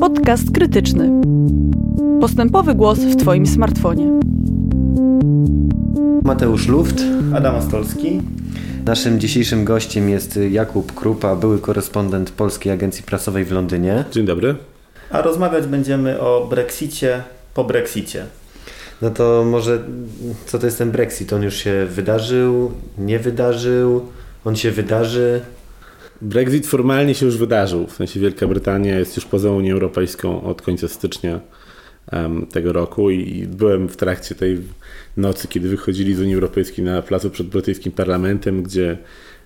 Podcast krytyczny. Postępowy głos w Twoim smartfonie. Mateusz Luft. Adam Ostolski. Naszym dzisiejszym gościem jest Jakub Krupa, były korespondent Polskiej Agencji Prasowej w Londynie. Dzień dobry. A rozmawiać będziemy o Brexicie po Brexicie. No to może co to jest ten Brexit? On już się wydarzył, nie wydarzył, on się wydarzy. Brexit formalnie się już wydarzył. W sensie Wielka Brytania jest już poza Unią Europejską od końca stycznia um, tego roku i byłem w trakcie tej nocy, kiedy wychodzili z Unii Europejskiej na placu przed brytyjskim parlamentem, gdzie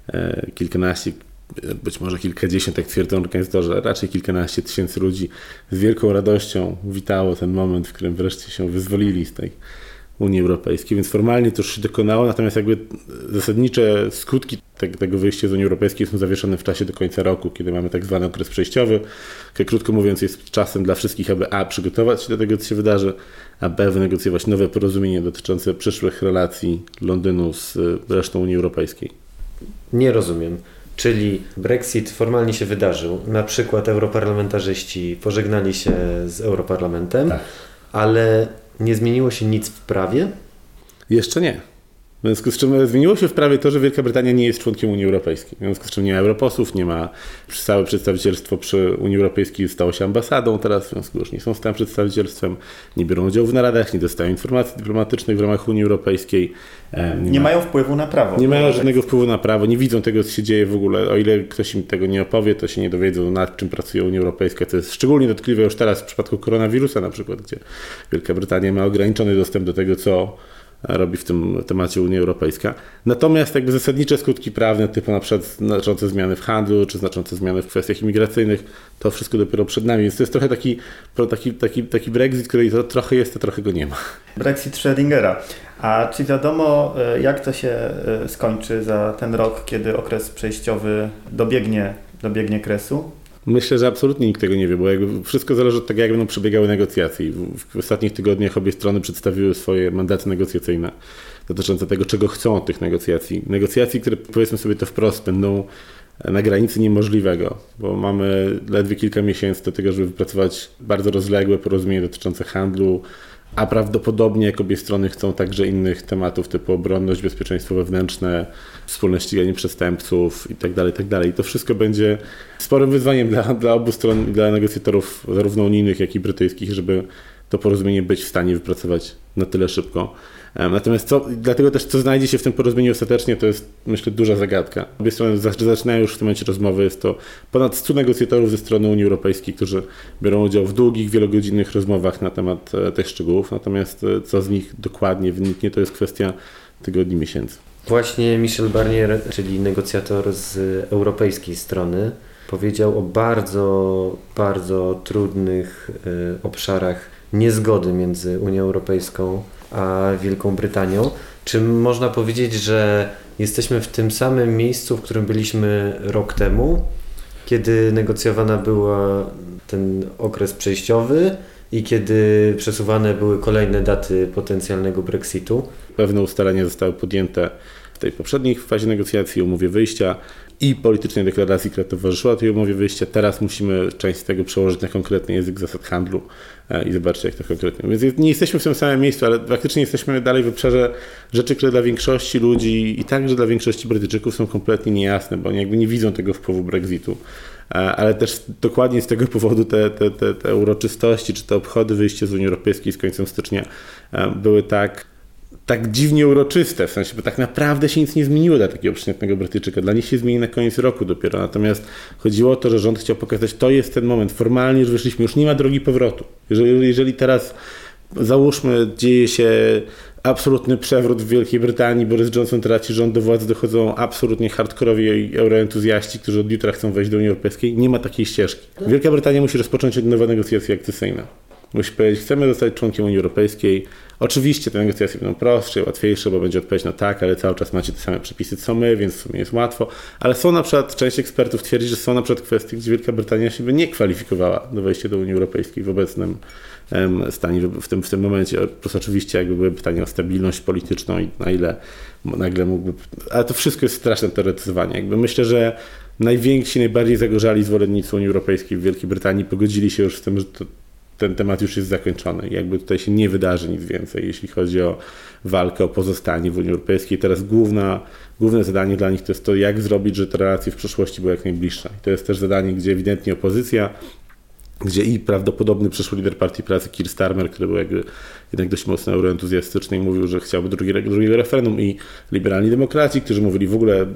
e, kilkanaście, być może kilkadziesiąt, jak twierdzą organizatorzy, raczej kilkanaście tysięcy ludzi z wielką radością witało ten moment, w którym wreszcie się wyzwolili z tej Unii Europejskiej, więc formalnie to już się dokonało, natomiast jakby zasadnicze skutki tego wyjścia z Unii Europejskiej są zawieszone w czasie do końca roku, kiedy mamy tak zwany okres przejściowy, który krótko mówiąc jest czasem dla wszystkich, aby a. przygotować się do tego, co się wydarzy, a b. wynegocjować nowe porozumienie dotyczące przyszłych relacji Londynu z resztą Unii Europejskiej. Nie rozumiem. Czyli Brexit formalnie się wydarzył. Na przykład europarlamentarzyści pożegnali się z Europarlamentem, tak. ale nie zmieniło się nic w prawie? Jeszcze nie. W związku z czym zmieniło się w prawie to, że Wielka Brytania nie jest członkiem Unii Europejskiej. W związku z czym nie ma europosłów, nie ma całe przedstawicielstwo przy Unii Europejskiej stało się ambasadą teraz, w związku z już nie są stałym przedstawicielstwem, nie biorą udziału w naradach, nie dostają informacji dyplomatycznych w ramach Unii Europejskiej. Nie, nie ma, mają wpływu na prawo. Nie mają żadnego wpływu na prawo, nie widzą tego, co się dzieje w ogóle. O ile ktoś im tego nie opowie, to się nie dowiedzą, nad czym pracuje Unia Europejska. To jest szczególnie dotkliwe już teraz w przypadku koronawirusa na przykład, gdzie Wielka Brytania ma ograniczony dostęp do tego, co robi w tym temacie Unia Europejska. Natomiast jakby zasadnicze skutki prawne, typu na przykład znaczące zmiany w handlu, czy znaczące zmiany w kwestiach imigracyjnych, to wszystko dopiero przed nami. Więc to jest trochę taki, taki, taki, taki Brexit, który trochę jest, a trochę go nie ma. Brexit Schrödingera. A czy wiadomo, e, jak to się e, skończy za ten rok, kiedy okres przejściowy dobiegnie, dobiegnie kresu? Myślę, że absolutnie nikt tego nie wie, bo wszystko zależy od tego, jak będą przebiegały negocjacje. W, ostatnich tygodniach obie strony przedstawiły swoje mandaty negocjacyjne dotyczące tego, czego chcą od tych negocjacji. Negocjacji, które powiedzmy sobie to wprost, będą na granicy niemożliwego, bo mamy ledwie kilka miesięcy do tego, żeby wypracować bardzo rozległe porozumienie dotyczące handlu, a prawdopodobnie obie strony chcą także innych tematów typu obronność, bezpieczeństwo wewnętrzne, wspólne ściganie przestępców itd. Tak itd. Tak I to wszystko będzie sporym wyzwaniem dla, dla obu stron, dla negocjatorów zarówno unijnych, jak i brytyjskich, żeby to porozumienie być w stanie wypracować na tyle szybko. Natomiast co, dlatego też co znajdzie się w tym porozumieniu ostatecznie, to jest myślę duża zagadka. Obie strony zaczynają już w tym momencie rozmowy. Jest to ponad 100 negocjatorów ze strony Unii Europejskiej, którzy biorą udział w długich, wielogodzinnych rozmowach na temat e, tych szczegółów. Natomiast e, co z nich dokładnie wyniknie, to jest kwestia tygodni, miesięcy. Właśnie Michel Barnier, czyli negocjator z europejskiej strony, powiedział o bardzo, bardzo trudnych obszarach niezgody między Unią Europejską a Wielką Brytanią. Czy można powiedzieć, że jesteśmy w tym samym miejscu, w którym byliśmy rok temu, kiedy negocjowana była ten okres przejściowy i kiedy przesuwane były kolejne daty potencjalnego Brexitu? Pewne ustalenia zostały podjęte tej poprzedniej fazie negocjacji, umowie wyjścia i politycznej deklaracji, która towarzyszyła tej umowie wyjścia. Teraz musimy część z tego przełożyć na konkretny język zasad handlu e, i zobaczyć, jak to konkretnie. Więc nie jesteśmy w tym samym miejscu, ale faktycznie jesteśmy dalej w obszarze rzeczy, które dla większości ludzi i także dla większości Brytyjczyków są kompletnie niejasne, bo oni jakby nie widzą tego wpływu Brexitu. E, ale też dokładnie z tego powodu te, te, te, te uroczystości czy te obchody wyjścia z Unii Europejskiej z końcem stycznia e, były tak tak dziwnie uroczyste, w sensie, bo tak naprawdę się nic nie zmieniło dla takiego przeciętnego Brytyjczyka. Dla nich się zmieni na koniec roku dopiero. Natomiast chodziło o to, że rząd chciał pokazać, to jest ten moment. Formalnie już wyszliśmy, już nie ma drogi powrotu. Jeżeli, jeżeli teraz załóżmy, dzieje się absolutny przewrót w Wielkiej Brytanii, Boris Johnson traci rząd, do władzy dochodzą absolutnie hardkorowi euroentuzjaści, którzy od jutra chcą wejść do Unii Europejskiej. Nie ma takiej ścieżki. Wielka Brytania musi rozpocząć nowe negocjacje akcesyjne. Musi powiedzieć, chcemy zostać członkiem Unii Europejskiej, Oczywiście te negocjacje będą prostsze, łatwiejsze, bo będzie odpowiedź no tak, ale cały czas macie te same przepisy co my, więc w sumie jest łatwo. Ale są na przykład, część ekspertów twierdzi, że są na przykład kwestie, gdzie Wielka Brytania się by nie kwalifikowała do wejścia do Unii Europejskiej w obecnym stanie, w tym, w tym momencie. Plus oczywiście jakby były pytania o stabilność polityczną i na ile nagle mógłby... Ale to wszystko jest straszne teoretyzowanie. Jakby myślę, że najwięksi, najbardziej zagorzali zwolennicy Unii Europejskiej w Wielkiej Brytanii pogodzili się już z tym, że to, ten temat już jest zakończony. Jakby tutaj się nie wydarzy nic więcej, jeśli chodzi o walkę o pozostanie w Unii Europejskiej. Teraz główna, główne zadanie dla nich to jest to, jak zrobić, że te relacje w przyszłości były jak najbliższe. I to jest też zadanie, gdzie ewidentnie opozycja gdzie i prawdopodobny przyszły lider partii pracy Keir Starmer, który był jakby jednak dość mocno euroentuzjastyczny i mówił, że chciałby drugiego referendum i liberalni demokraci, którzy mówili w ogóle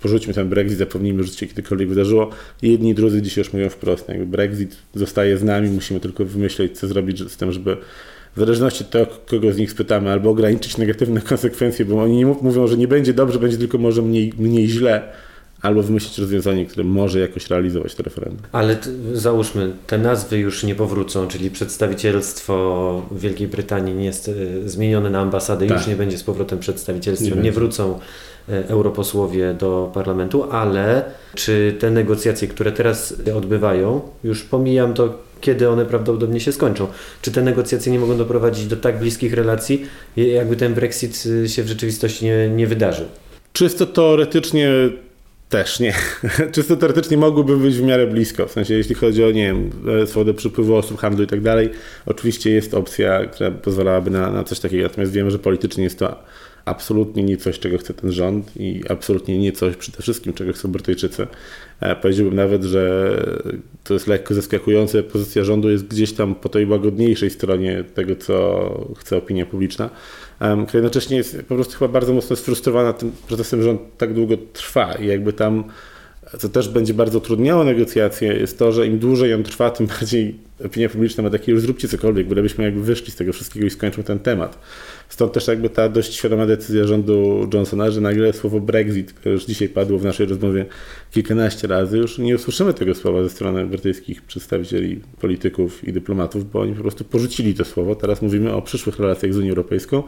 porzućmy ten Brexit, zapomnijmy, że się kiedykolwiek wydarzyło. Jedni i drudzy dzisiaj już mówią wprost, jakby Brexit zostaje z nami, musimy tylko wymyśleć, co zrobić z tym, żeby w zależności od tego, kogo z nich spytamy, albo ograniczyć negatywne konsekwencje, bo oni mówią, że nie będzie dobrze, będzie tylko może mniej, mniej źle, albo wymyślić rozwiązanie, które może jakoś realizować to referendum. Ale t- załóżmy, te nazwy już nie powrócą, czyli przedstawicielstwo Wielkiej Brytanii nie jest e, zmienione na ambasadę, Tak. już nie będzie z powrotem przedstawicielstwem, Nie nie, wrócą e, europosłowie do parlamentu, ale czy te negocjacje, które teraz odbywają, już pomijam to, kiedy one prawdopodobnie się skończą, czy te negocjacje nie mogą doprowadzić do tak bliskich relacji, jakby ten Brexit e, się w rzeczywistości nie, nie wydarzył? Czysto teoretycznie też nie. Czysto teoretycznie mogłyby być w miarę blisko. W sensie, jeśli chodzi o, nie wiem, swobodę przepływu osób, handlu i tak dalej, oczywiście jest opcja, która pozwalałaby na, na coś takiego. Natomiast wiemy, że politycznie jest to absolutnie nie coś, czego chce ten rząd i absolutnie nie coś przede wszystkim, czego chcą Brytyjczycy. E, Powiedziałbym nawet, że to jest lekko zaskakujące. Pozycja rządu jest gdzieś tam po tej łagodniejszej stronie tego, co chce opinia publiczna. Która jednocześnie jest po prostu chyba bardzo mocno sfrustrowana tym procesem, że on tak długo trwa i jakby tam, co też będzie bardzo utrudniało negocjacje, jest to, że im dłużej on trwa, tym bardziej opinia publiczna ma takie, już zróbcie cokolwiek, bylebyśmy jakby wyszli z tego wszystkiego i skończmy ten temat. Stąd też jakby ta dość świadoma decyzja rządu Johnsona, że nagle słowo Brexit, które już dzisiaj padło w naszej rozmowie kilkanaście razy, już nie usłyszymy tego słowa ze strony brytyjskich przedstawicieli, polityków i dyplomatów, bo oni po prostu porzucili to słowo. Teraz mówimy o przyszłych relacjach z Unią Europejską.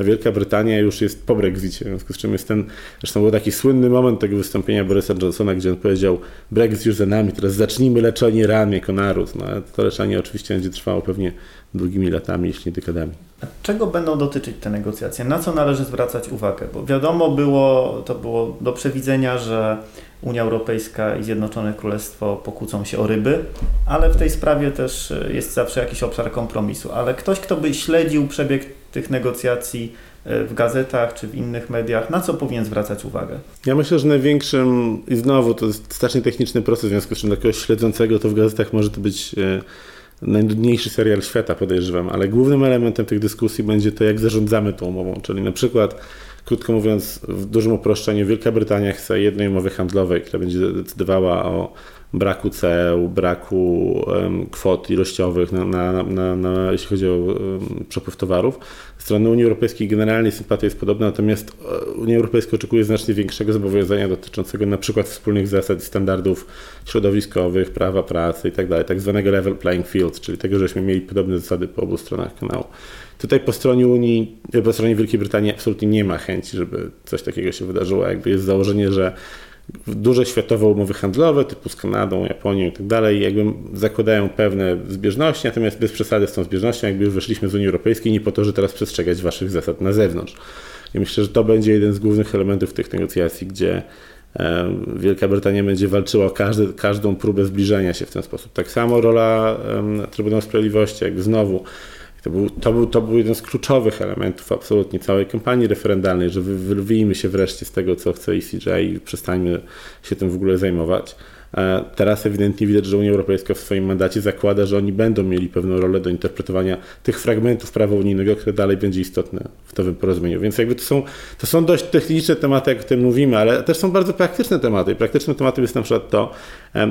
Wielka Brytania już jest po Brexicie, w związku z czym jest ten, zresztą był taki słynny moment tego wystąpienia Borysa Johnsona, gdzie on powiedział Brexit już za nami, teraz zacznijmy leczenie ran jako naród. No, to leczenie oczywiście będzie trwało pewnie długimi latami, jeśli nie dekadami. Czego będą dotyczyć te negocjacje? Na co należy zwracać uwagę? Bo wiadomo było, to było do przewidzenia, że Unia Europejska i Zjednoczone Królestwo pokłócą się o ryby, ale w tej sprawie też e, jest zawsze jakiś obszar kompromisu. Ale ktoś, kto by śledził przebieg tych negocjacji e, w gazetach czy w innych mediach, na co powinien zwracać uwagę? Ja myślę, że największym, i znowu to jest strasznie techniczny proces, w związku z czym dla kogoś śledzącego to w gazetach może to być e, najnudniejszy serial świata, podejrzewam, ale głównym elementem tych dyskusji będzie to, jak zarządzamy tą umową, czyli na przykład, krótko mówiąc, w dużym uproszczeniu, Wielka Brytania chce jednej umowy handlowej, która będzie decydowała o braku ceł, braku kwot ilościowych, na, na, na, na, jeśli chodzi o przepływ towarów. Z strony Unii Europejskiej generalnie sympatia jest podobna, natomiast e, Unia Europejska oczekuje znacznie większego zobowiązania dotyczącego na przykład wspólnych zasad i standardów środowiskowych, prawa pracy itd., tak zwanego level playing field, czyli tego, żeśmy mieli podobne zasady po obu stronach kanału. Tutaj po stronie Unii, po stronie Wielkiej Brytanii absolutnie nie ma chęci, żeby coś takiego się wydarzyło. Jakby jest założenie, że duże światowe umowy handlowe typu z Kanadą, Japonią i tak dalej, jakby zakładają pewne zbieżności, natomiast bez przesady z tą zbieżnością, jakby już wyszliśmy z Unii Europejskiej, nie po to, że teraz przestrzegać waszych zasad na zewnątrz. I myślę, że to będzie jeden z głównych elementów tych negocjacji, gdzie e, Wielka Brytania będzie walczyła o każdy, każdą próbę zbliżenia się w ten sposób. Tak samo rola Trybunału Sprawiedliwości, jakby znowu to był, to, był, to był jeden z kluczowych elementów absolutnie całej kampanii referendalnej, że wy- wyrwijmy się wreszcie z tego, co chce ECJ i przestańmy się tym w ogóle zajmować. E, Teraz ewidentnie widać, że Unia Europejska w swoim mandacie zakłada, że oni będą mieli pewną rolę do interpretowania tych fragmentów prawa unijnego, które dalej będzie istotne w nowym porozumieniu. Więc jakby to są, to są dość techniczne tematy, jak o tym mówimy, ale też są bardzo praktyczne tematy. Praktycznym tematem jest na przykład to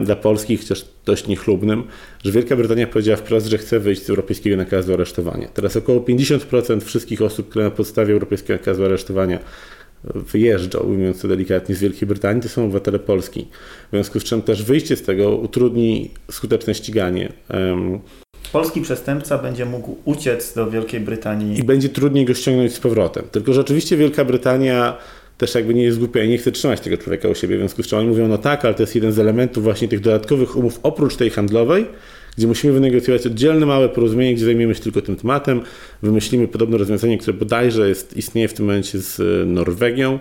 dla Polski, chociaż dość niechlubnym, że Wielka Brytania powiedziała wprost, że chce wyjść z europejskiego nakazu aresztowania. Teraz około 50% wszystkich osób, które na podstawie europejskiego nakazu aresztowania wyjeżdża, ujmując to delikatnie, z Wielkiej Brytanii, to są obywatele Polski. W związku z czym też wyjście z tego utrudni skuteczne ściganie Polski przestępca będzie mógł uciec do Wielkiej Brytanii i będzie trudniej go ściągnąć z powrotem. Tylko, że oczywiście Wielka Brytania też jakby nie jest głupia i nie chce trzymać tego człowieka u siebie, w związku z czym oni mówią, no tak, ale to jest jeden z elementów właśnie tych dodatkowych umów oprócz tej handlowej, gdzie musimy wynegocjować oddzielne małe porozumienie, gdzie zajmiemy się tylko tym tematem, wymyślimy podobne rozwiązanie, które bodajże jest, istnieje w tym momencie z e, Norwegią,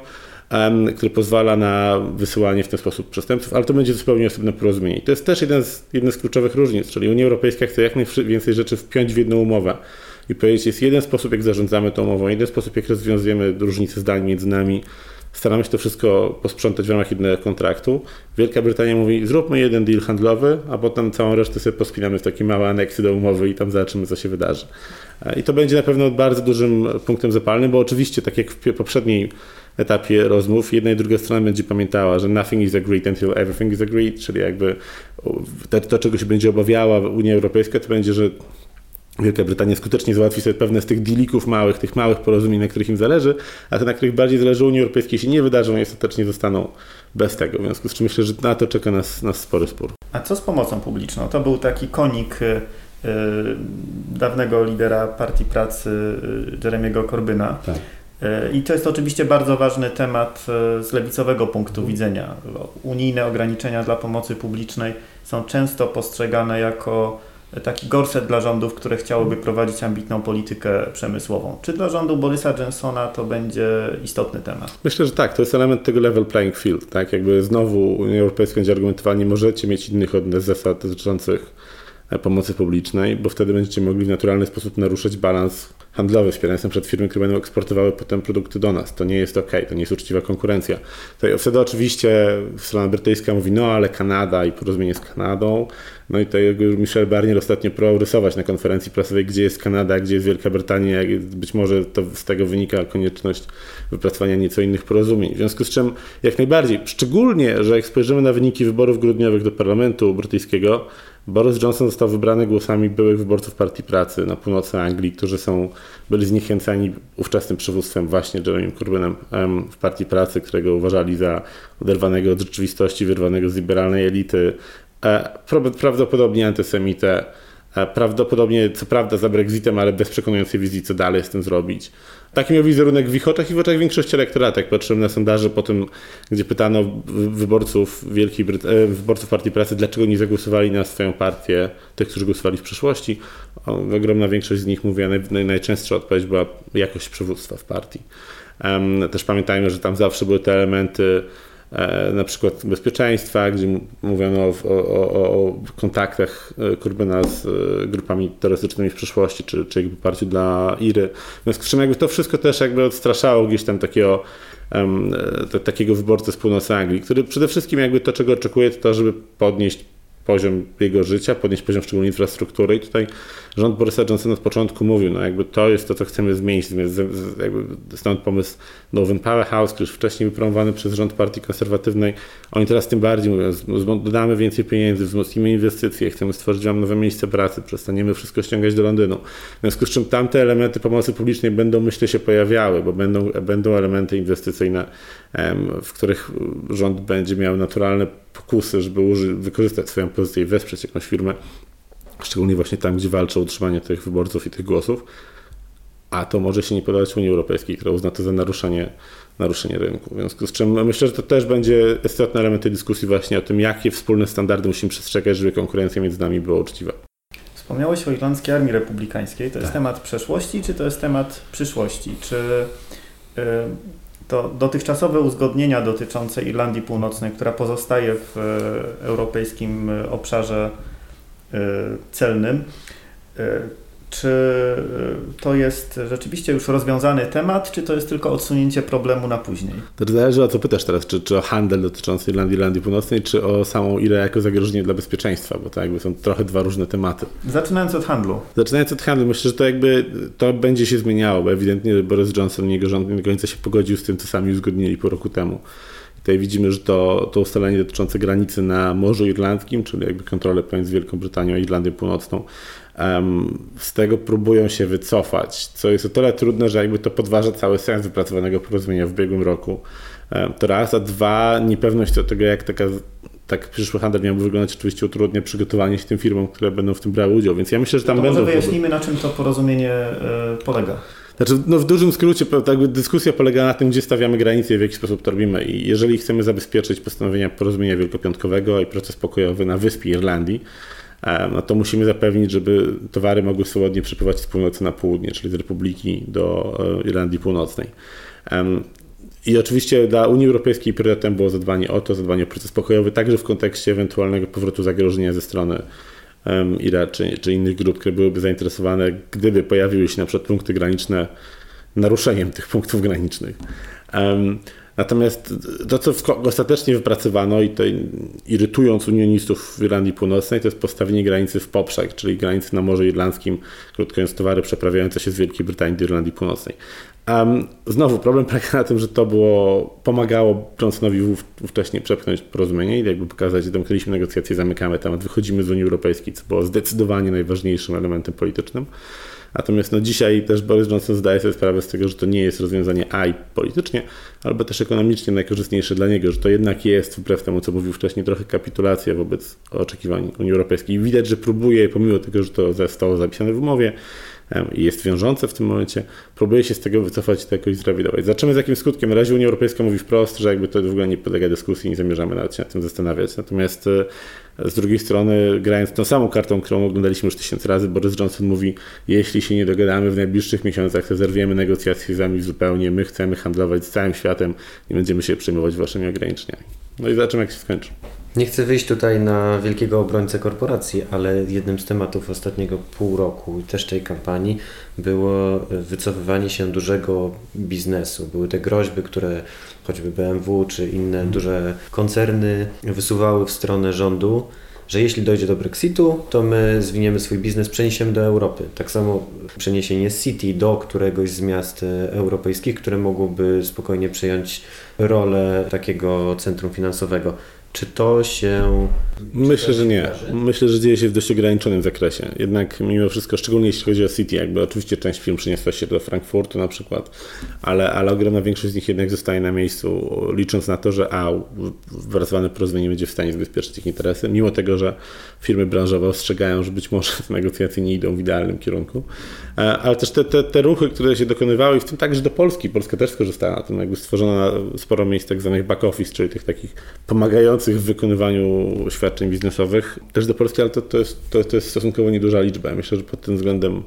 który pozwala na wysyłanie w ten sposób przestępców, ale to będzie zupełnie osobne porozumienie. I to jest też jeden z, jedna z kluczowych różnic, czyli Unia Europejska chce jak najwięcej rzeczy wpiąć w jedną umowę. I powiedzieć, jest jeden sposób, jak zarządzamy tą umową, jeden sposób, jak rozwiązujemy różnice zdań między nami, staramy się to wszystko posprzątać w ramach jednego kontraktu. Wielka Brytania mówi, zróbmy jeden deal handlowy, a potem całą resztę sobie pospinamy w takie małe aneksy do umowy i tam zobaczymy, co się wydarzy. E, I to będzie na pewno bardzo dużym punktem zapalnym, bo oczywiście, tak jak w poprzedniej etapie rozmów, jedna i druga strona będzie pamiętała, że nothing is agreed until everything is agreed, czyli jakby to, to czego się będzie obawiała Unia Europejska, to będzie, że Wielka Brytania skutecznie załatwi sobie pewne z tych dealików małych, tych małych porozumień, na których im zależy, a te, na których bardziej zależy Unii Europejskiej, się nie wydarzą i ostatecznie zostaną bez tego. W związku z czym myślę, że na to czeka nas, nas spory spór. A co z pomocą publiczną? To był taki konik yy, dawnego lidera Partii Pracy yy, Jeremiego Corbyna. Tak. I to jest oczywiście bardzo ważny temat z lewicowego punktu widzenia. Unijne ograniczenia dla pomocy publicznej są często postrzegane jako taki gorset dla rządów, które chciałyby prowadzić ambitną politykę przemysłową. Czy dla rządu Borysa Johnsona to będzie istotny temat? Myślę, że tak. To jest element tego level playing field. Tak? Jakby znowu Unia Europejska będzie argumentowała, nie możecie mieć innych od zasad dotyczących e, pomocy publicznej, bo wtedy będziecie mogli w naturalny sposób naruszać balans handlowy, wspierając na przykład firmy, które będą eksportowały potem produkty do nas. To nie jest ok, to nie jest uczciwa konkurencja. Wtedy oczywiście strona brytyjska mówi, no ale Kanada i porozumienie z Kanadą. No i to Michel Barnier ostatnio próbował rysować na konferencji prasowej, gdzie jest Kanada, gdzie jest Wielka Brytania. Być może to z tego wynika konieczność wypracowania nieco innych porozumień. W związku z czym jak najbardziej, szczególnie, że jak spojrzymy na wyniki wyborów grudniowych do Parlamentu Brytyjskiego, Boris Johnson został wybrany głosami byłych wyborców Partii Pracy na północy Anglii, którzy są, byli zniechęcani ówczesnym przywództwem właśnie Jeremy Corbynem w Partii Pracy, którego uważali za oderwanego od rzeczywistości, wyrwanego z liberalnej elity, prawdopodobnie antysemitę, e, prawdopodobnie co prawda za Brexitem, ale bez przekonującej wizji, co dalej z tym zrobić. Taki miał wizerunek w ich oczach i w oczach większości elektoratu. Jak patrzyłem na sondaże po tym, gdzie pytano wyborców Wielkiej Bryt- e, wyborców Partii Pracy, dlaczego nie zagłosowali na swoją partię, tych, którzy głosowali w przeszłości, ogromna większość z nich mówiła, naj, najczęstsza odpowiedź była jakość przywództwa w partii. Też pamiętajmy, że tam zawsze były te elementy E, na przykład bezpieczeństwa, gdzie mówiono o, o, o kontaktach Kurbena z e, grupami terrorystycznymi w przeszłości, czy, czy jakby poparciu dla Iry. W związku z czym jakby to wszystko też jakby odstraszało gdzieś tam takiego um, takiego wyborcy z północy Anglii, który przede wszystkim jakby to, czego oczekuje, to to, żeby podnieść poziom jego życia, podnieść poziom szczególnie infrastruktury i tutaj rząd Borysa Johnsona od początku mówił, no jakby to jest to, co chcemy zmienić, jakby stąd pomysł Nowen Powerhouse, który już wcześniej był promowany przez rząd partii konserwatywnej. Oni teraz tym bardziej mówią, dodamy więcej pieniędzy, wzmocnimy inwestycje, chcemy stworzyć wam nowe miejsca pracy, przestaniemy wszystko ściągać do Londynu. W związku z czym tamte elementy pomocy publicznej będą, myślę, się pojawiały, bo będą, będą elementy inwestycyjne, w których rząd będzie miał naturalne pokusy, żeby uży, wykorzystać swoją pozycję i wesprzeć jakąś firmę, szczególnie właśnie tam, gdzie walczy o utrzymanie tych wyborców i tych głosów, a to może się nie podobać Unii Europejskiej, która uzna to za naruszenie, naruszenie rynku. W związku z czym myślę, że to też będzie istotny element tej dyskusji właśnie o tym, jakie wspólne standardy musimy przestrzegać, żeby konkurencja między nami była uczciwa. Wspomniałeś o Irlandzkiej Armii Republikańskiej. To jest tak. temat przeszłości, czy to jest temat przyszłości? Czy y, to dotychczasowe uzgodnienia dotyczące Irlandii Północnej, która pozostaje w e, europejskim e, obszarze e, celnym, czy to jest rzeczywiście już rozwiązany temat, czy to jest tylko odsunięcie problemu na później? To zależy o co pytasz teraz, czy, czy o handel dotyczący Irlandii, Irlandii Północnej, czy o samą ile jako zagrożenie dla bezpieczeństwa, bo to jakby są trochę dwa różne tematy. Zaczynając od handlu. Zaczynając od handlu, myślę, że to jakby to będzie się zmieniało, bo ewidentnie Boris Johnson i jego rząd nie do końca się pogodził z tym, co sami uzgodnili po roku temu. Tutaj widzimy, że to, to ustalenie dotyczące granicy na Morzu Irlandzkim, czyli jakby kontrolę pomiędzy Wielką Brytanią a Irlandią Północną, z tego próbują się wycofać, co jest o tyle trudne, że jakby to podważa cały sens wypracowanego porozumienia w ubiegłym roku. To raz, a dwa, niepewność do tego, jak taka tak przyszły handel miałby wyglądać, oczywiście utrudnia przygotowanie się tym firmom, które będą w tym brały udział, więc ja myślę, że tam to będą... Może wyjaśnijmy, na czym to porozumienie e, polega. Znaczy, no w dużym skrócie jakby dyskusja polega na tym, gdzie stawiamy granice i w jaki sposób to robimy. I jeżeli chcemy zabezpieczyć postanowienia porozumienia wielkopiątkowego i proces pokojowy na wyspie Irlandii, no to musimy zapewnić, żeby towary mogły swobodnie przepływać z północy na południe, czyli z Republiki do e, Irlandii Północnej. I oczywiście dla Unii Europejskiej priorytetem było zadbanie o to, zadbanie o proces pokojowy, także w kontekście ewentualnego powrotu zagrożenia ze strony Ira czy, czy innych grup, które byłyby zainteresowane, gdyby pojawiły się na przykład punkty graniczne, naruszeniem tych punktów granicznych. Natomiast to, co ostatecznie wypracowano i to irytując unionistów w Irlandii Północnej, to jest postawienie granicy w poprzek, czyli granicy na Morzu Irlandzkim, krótko mówiąc towary przeprawiające się z Wielkiej Brytanii do Irlandii Północnej. Um, znowu problem polega na tym, że to było, pomagało Johnsonowi wcześniej przepchnąć porozumienie i jakby pokazać, że domknęliśmy negocjacje, zamykamy temat, wychodzimy z Unii Europejskiej, co było zdecydowanie najważniejszym elementem politycznym. Natomiast no, dzisiaj też Boris Johnson zdaje sobie sprawę z tego, że to nie jest rozwiązanie A i politycznie, albo też ekonomicznie najkorzystniejsze dla niego, że to jednak jest, wbrew temu co mówił wcześniej, trochę kapitulacja wobec oczekiwań Unii Europejskiej. Widać, że próbuje, pomimo tego, że to zostało zapisane w umowie, i jest wiążące w tym momencie, próbuje się z tego wycofać i to jakoś zrewidować. Zobaczymy z jakim skutkiem. Na razie Unia Europejska mówi wprost, że jakby to w ogóle nie podlega dyskusji, nie zamierzamy nawet się nad tym zastanawiać. Natomiast e, z drugiej strony, grając tą samą kartą, którą oglądaliśmy już tysiąc razy, Boris Johnson mówi, jeśli się nie dogadamy w najbliższych miesiącach, to zerwiemy negocjacje z wami zupełnie, my chcemy handlować z całym światem, nie będziemy się przejmować waszymi ograniczeniami. No i zobaczymy, jak się skończy. Nie chcę wyjść tutaj na wielkiego obrońcę korporacji, ale jednym z tematów ostatniego pół roku i też tej kampanii było wycofywanie się dużego biznesu. Były te groźby, które choćby BMW czy inne mhm. duże koncerny wysuwały w stronę rządu, że jeśli dojdzie do Brexitu, to my zwiniemy swój biznes, przeniesiemy do Europy. Tak samo przeniesienie City do któregoś z miast europejskich, które mogłoby spokojnie przejąć rolę takiego centrum finansowego. Czy to się. Myślę, że nie. Myślę, że dzieje się w dość ograniczonym zakresie. Jednak mimo wszystko, szczególnie jeśli chodzi o City, jakby oczywiście część firm przeniosła się do Frankfurtu na przykład, ale, ale ogromna większość z nich jednak zostaje na miejscu, licząc na to, że A, wypracowane porozumienie będzie w stanie zabezpieczyć ich interesy, mimo tego, że firmy branżowe ostrzegają, że być może te negocjacje nie idą w idealnym kierunku. E, ale też te, te, te ruchy, które się dokonywały, w tym także do Polski, Polska też skorzystała na tym, jakby stworzono sporo miejsc tak zwanych back office, czyli tych takich pomagających w wykonywaniu świadczeń biznesowych, też do Polski, ale to, to, jest, to, to jest stosunkowo nieduża liczba. Myślę, że pod tym względem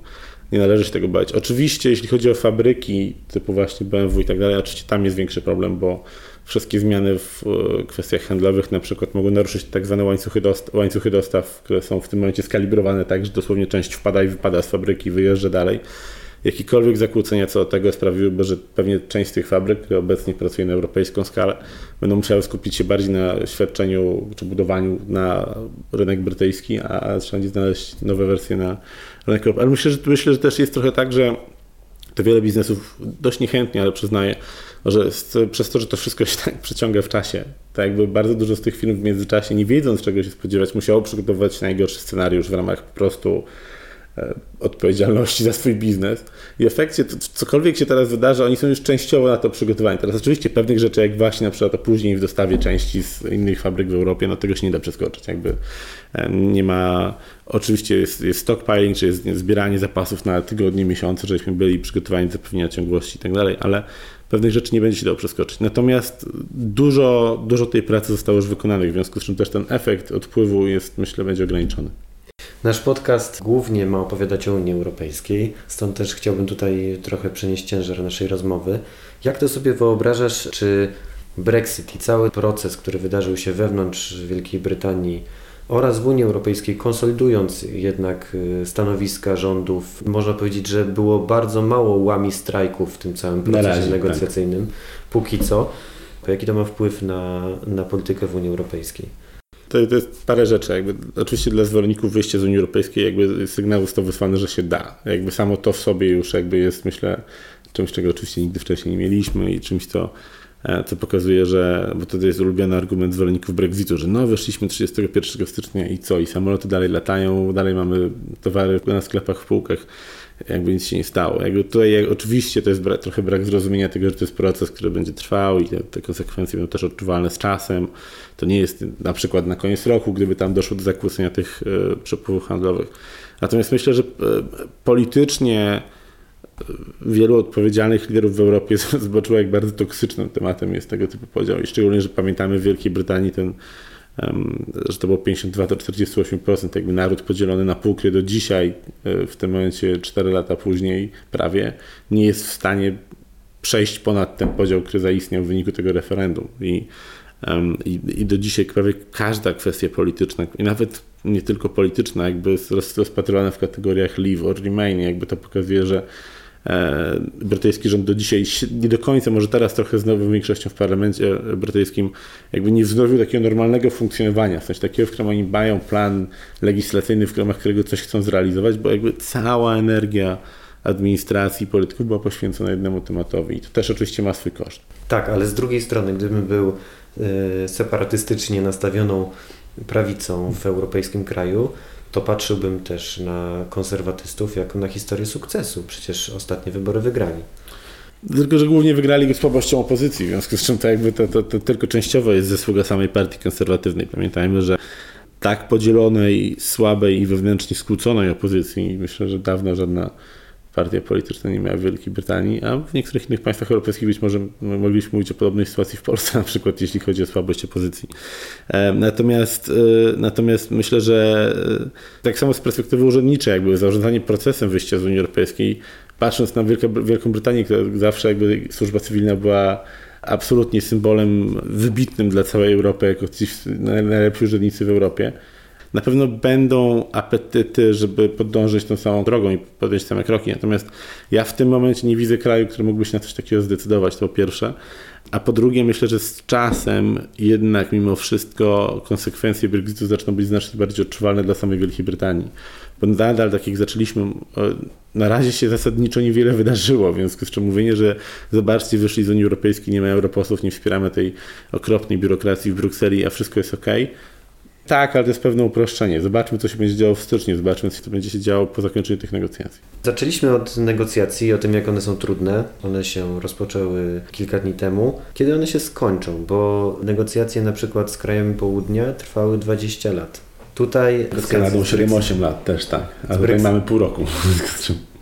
nie należy się tego bać. Oczywiście, jeśli chodzi o fabryki typu właśnie BMW i tak dalej, oczywiście tam jest większy problem, bo wszystkie zmiany w e, kwestiach handlowych na przykład mogą naruszyć tak zwane łańcuchy dostaw, łańcuchy dostaw, które są w tym momencie skalibrowane tak, że dosłownie część wpada i wypada z fabryki, wyjeżdża dalej. Jakiekolwiek zakłócenia co do tego sprawiłyby, że pewnie część z tych fabryk, które obecnie pracuje na europejską skalę, będą musiały skupić się bardziej na świadczeniu czy budowaniu na rynek brytyjski, a trzeba będzie znaleźć nowe wersje na rynek europejski. Ale myślę, że, myślę, że też jest trochę tak, że to wiele biznesów dość niechętnie, ale przyznaję, że przez to, że to wszystko się tak przeciąga w czasie, tak jakby bardzo dużo z tych firm w międzyczasie, nie wiedząc czego się spodziewać, musiało przygotowywać najgorszy scenariusz w ramach po prostu odpowiedzialności za swój biznes. I w efekcie, to, cokolwiek się teraz wydarzy, oni są już częściowo na to przygotowani. Teraz oczywiście pewnych rzeczy, jak właśnie na przykład później w dostawie części z innych fabryk w Europie, no tego się nie da przeskoczyć. Jakby e, nie ma, oczywiście jest, jest stockpiling, czy jest zbieranie zapasów na tygodnie, miesiące, żebyśmy byli przygotowani do zapewnienia ciągłości i tak dalej, ale pewnych rzeczy nie będzie się dało przeskoczyć. Natomiast dużo, dużo tej pracy zostało już wykonanych, w związku z czym też ten efekt odpływu jest, myślę, będzie ograniczony. Nasz podcast głównie ma opowiadać o Unii Europejskiej, stąd też chciałbym tutaj trochę przenieść ciężar naszej rozmowy. Jak to sobie wyobrażasz, czy Brexit i cały proces, który wydarzył się wewnątrz Wielkiej Brytanii, oraz w Unii Europejskiej, konsolidując jednak y, stanowiska rządów. Można powiedzieć, że było bardzo mało łami strajków w tym całym procesie razie, tak. negocjacyjnym, tak. póki co. Jaki to ma wpływ na, na politykę w Unii Europejskiej? To, to, jest parę rzeczy. Jakby, oczywiście dla zwolenników wyjścia z Unii Europejskiej jakby sygnał został wysłany, że się da. Jakby samo to w sobie już jakby jest, myślę, czymś, czego oczywiście nigdy wcześniej nie mieliśmy i czymś, co E, co pokazuje, że, bo to jest ulubiony argument zwolenników Brexitu, że no weszliśmy 31 stycznia i co, i samoloty dalej latają, dalej mamy towary na sklepach, w półkach, jakby nic się nie stało. Jakby tutaj jak, oczywiście to jest brak, trochę brak zrozumienia tego, że to jest proces, który będzie trwał i te, te, konsekwencje będą też odczuwalne z czasem. To nie jest na przykład na koniec roku, gdyby tam doszło do zakłócenia tych e, przepływów handlowych. Natomiast myślę, że e, politycznie wielu odpowiedzialnych liderów w Europie zobaczyło, jak bardzo toksycznym tematem jest tego typu podział. I szczególnie, że pamiętamy w Wielkiej Brytanii ten, że to było 52 do 48%, jakby naród podzielony na pół, który do dzisiaj, e, w tym momencie 4 lata później prawie, nie jest w stanie przejść ponad ten podział, który zaistniał w wyniku tego referendum. I, i, i do dzisiaj prawie każda kwestia polityczna, i nawet nie tylko polityczna, jakby jest rozpatrywana w kategoriach leave or remain, jakby to pokazuje, że brytyjski rząd do dzisiaj nie do końca, może teraz trochę z nową większością w parlamencie brytyjskim, jakby nie wznowił takiego normalnego funkcjonowania, w sensie takiego, w którym oni mają plan legislacyjny, w ramach którego coś chcą zrealizować, bo jakby cała energia administracji, polityków była poświęcona jednemu tematowi i to też oczywiście ma swój koszt. Tak, ale z drugiej strony, gdybym był y, separatystycznie nastawioną prawicą w europejskim kraju, to patrzyłbym też na konserwatystów jako na historię sukcesu. Przecież ostatnie wybory wygrali. Tylko, że głównie wygrali go słabością opozycji, w związku z czym to jakby to, to, to tylko częściowo jest zasługa samej partii konserwatywnej. Pamiętajmy, że tak podzielonej, słabej i wewnętrznie skłóconej opozycji, myślę, że dawno żadna partia polityczna nie miała w Wielkiej Brytanii, a w niektórych innych państwach europejskich być może mogliśmy mówić o podobnej sytuacji w Polsce, na przykład jeśli chodzi o słabość opozycji. E, natomiast, e, natomiast myślę, że e, tak samo z perspektywy urzędniczej, jakby zarządzanie procesem wyjścia z Unii Europejskiej, patrząc na Wielką, Wielką Brytanię, która zawsze jakby służba cywilna była absolutnie symbolem wybitnym dla całej Europy, jako ci najlepsi urzędnicy w Europie, na pewno będą apetyty, żeby podążyć tą samą drogą i podjąć same kroki. Natomiast ja w tym momencie nie widzę kraju, który mógłby się na coś takiego zdecydować, to po pierwsze. A po drugie, myślę, że z czasem jednak mimo wszystko konsekwencje Brexitu zaczną być znacznie bardziej odczuwalne dla samej Wielkiej Brytanii. Bo nadal, tak jak zaczęliśmy, na razie się zasadniczo niewiele wydarzyło, w związku z czym mówienie, że zobaczcie, wyszli z Unii Europejskiej, nie ma europosłów, nie wspieramy tej okropnej biurokracji w Brukseli, a wszystko jest ok, tak, ale to jest pewne uproszczenie. Zobaczmy, co się będzie działo w styczniu, zobaczmy, co będzie się działo po zakończeniu tych negocjacji. Zaczęliśmy od negocjacji, o tym, jak one są trudne. One się rozpoczęły kilka dni temu. Kiedy one się skończą? Bo negocjacje na przykład z krajami południa trwały 20 lat. Tutaj... Z Kanadą 7-8 lat też, tak. A tutaj mamy pół roku.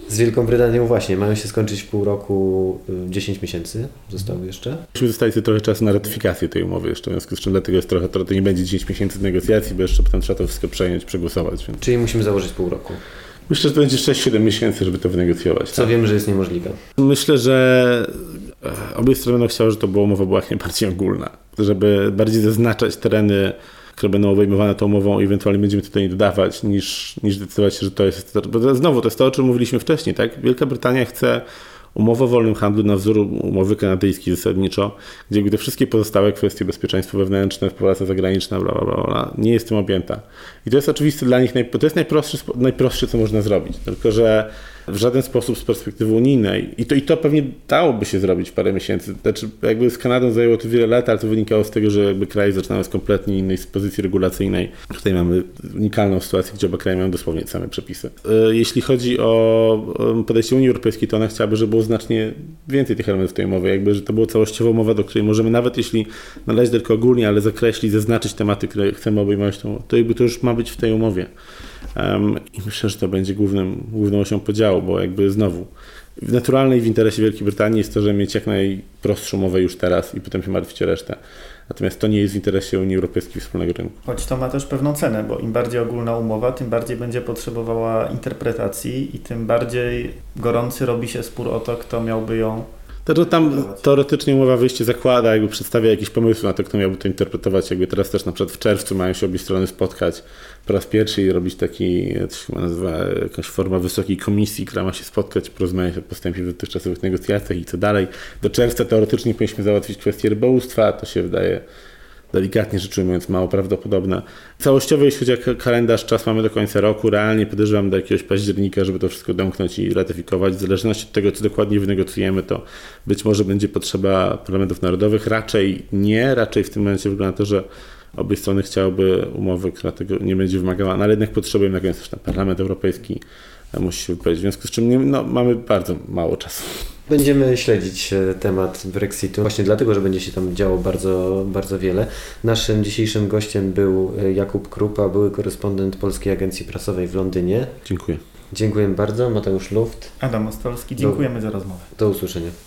Z Wielką Brytanią właśnie, mają się skończyć w pół roku, 10 y, miesięcy zostało jeszcze. Musimy zostawić sobie trochę czasu na ratyfikację tej umowy jeszcze, w związku z czym dlatego jest trochę, to nie będzie 10 miesięcy negocjacji, bo jeszcze potem trzeba to wszystko przejąć, przegłosować. Więc... Czyli musimy założyć pół roku. Myślę, że to będzie 6-7 miesięcy, żeby to wynegocjować. Co tak? wiem, że jest niemożliwe. Myślę, że e, obie strony będą chciały, żeby to była umowa była jak najbardziej ogólna, żeby bardziej zaznaczać tereny które będą obejmowane tą umową i ewentualnie będziemy tutaj dodawać, niż, niż decydować się, że to jest... Bo znowu, to jest to, o czym mówiliśmy wcześniej, tak? Wielka Brytania chce umowę o wolnym handlu na wzór umowy kanadyjskiej zasadniczo, gdzie te wszystkie pozostałe kwestie bezpieczeństwa wewnętrzne, współpraca zagraniczna, bla, bla, bla, bla, nie jest tym objęta. I to jest oczywiście dla nich, to jest najprostsze, najprostsze, co można zrobić, tylko że w żaden sposób z perspektywy unijnej. I to, I to pewnie dałoby się zrobić w parę miesięcy. Znaczy, jakby z Kanadą zajęło to wiele lat, ale to wynikało z tego, że jakby kraje zaczynały z kompletnie innej pozycji regulacyjnej. Tutaj mamy unikalną sytuację, gdzie oba kraje mają dosłownie same przepisy. E, jeśli chodzi o podejście Unii Europejskiej, to ona chciałaby, żeby było znacznie więcej tych elementów tej umowy, jakby, że to była całościowa umowa, do której możemy nawet jeśli naleźć tylko ogólnie, ale zakreślić, zaznaczyć tematy, które chcemy obejmować, to jakby to już ma być w tej umowie. I myślę, że to będzie głównym, główną osią podziału, bo jakby znowu w naturalnej w interesie Wielkiej Brytanii jest to, żeby mieć jak najprostszą umowę już teraz i potem się martwić o resztę. Natomiast to nie jest w interesie Unii Europejskiej wspólnego rynku. Choć to ma też pewną cenę, bo im bardziej ogólna umowa, tym bardziej będzie potrzebowała interpretacji i tym bardziej gorący robi się spór o to, kto miałby ją to, tam teoretycznie umowa wyjście zakłada, jakby przedstawia jakieś pomysły na to, kto miałby to interpretować. Jakby teraz też na przykład w czerwcu mają się obie strony spotkać po raz pierwszy i robić taki, to się nazywa jakaś forma wysokiej komisji, która ma się spotkać, porozmawiać o postępie w dotychczasowych negocjacjach i co dalej. Do czerwca teoretycznie powinniśmy załatwić kwestię rybołówstwa, to się wydaje delikatnie rzecz ujmując mało prawdopodobne. Całościowo, jeśli chodzi o kalendarz, czas mamy do końca roku. Realnie podejrzewam do jakiegoś października, żeby to wszystko domknąć i ratyfikować. W zależności od tego, co dokładnie wynegocjujemy, to być może będzie potrzeba parlamentów narodowych. Raczej nie, raczej w tym momencie wygląda to, że obie strony chciałyby umowy, która tego nie będzie wymagała, no ale jednak potrzebujemy na koniec też ten Parlament Europejski musi się wypowiedzieć. W związku z czym nie, no, mamy bardzo mało czasu. Będziemy śledzić e, temat Brexitu, właśnie dlatego, że będzie się tam działo bardzo, bardzo wiele. Naszym dzisiejszym gościem był e, Jakub Krupa, były korespondent Polskiej Agencji Prasowej w Londynie. Dziękuję. Dziękuję bardzo. Mateusz Luft. Adam Ostolski, dziękujemy do, za rozmowę. Do usłyszenia.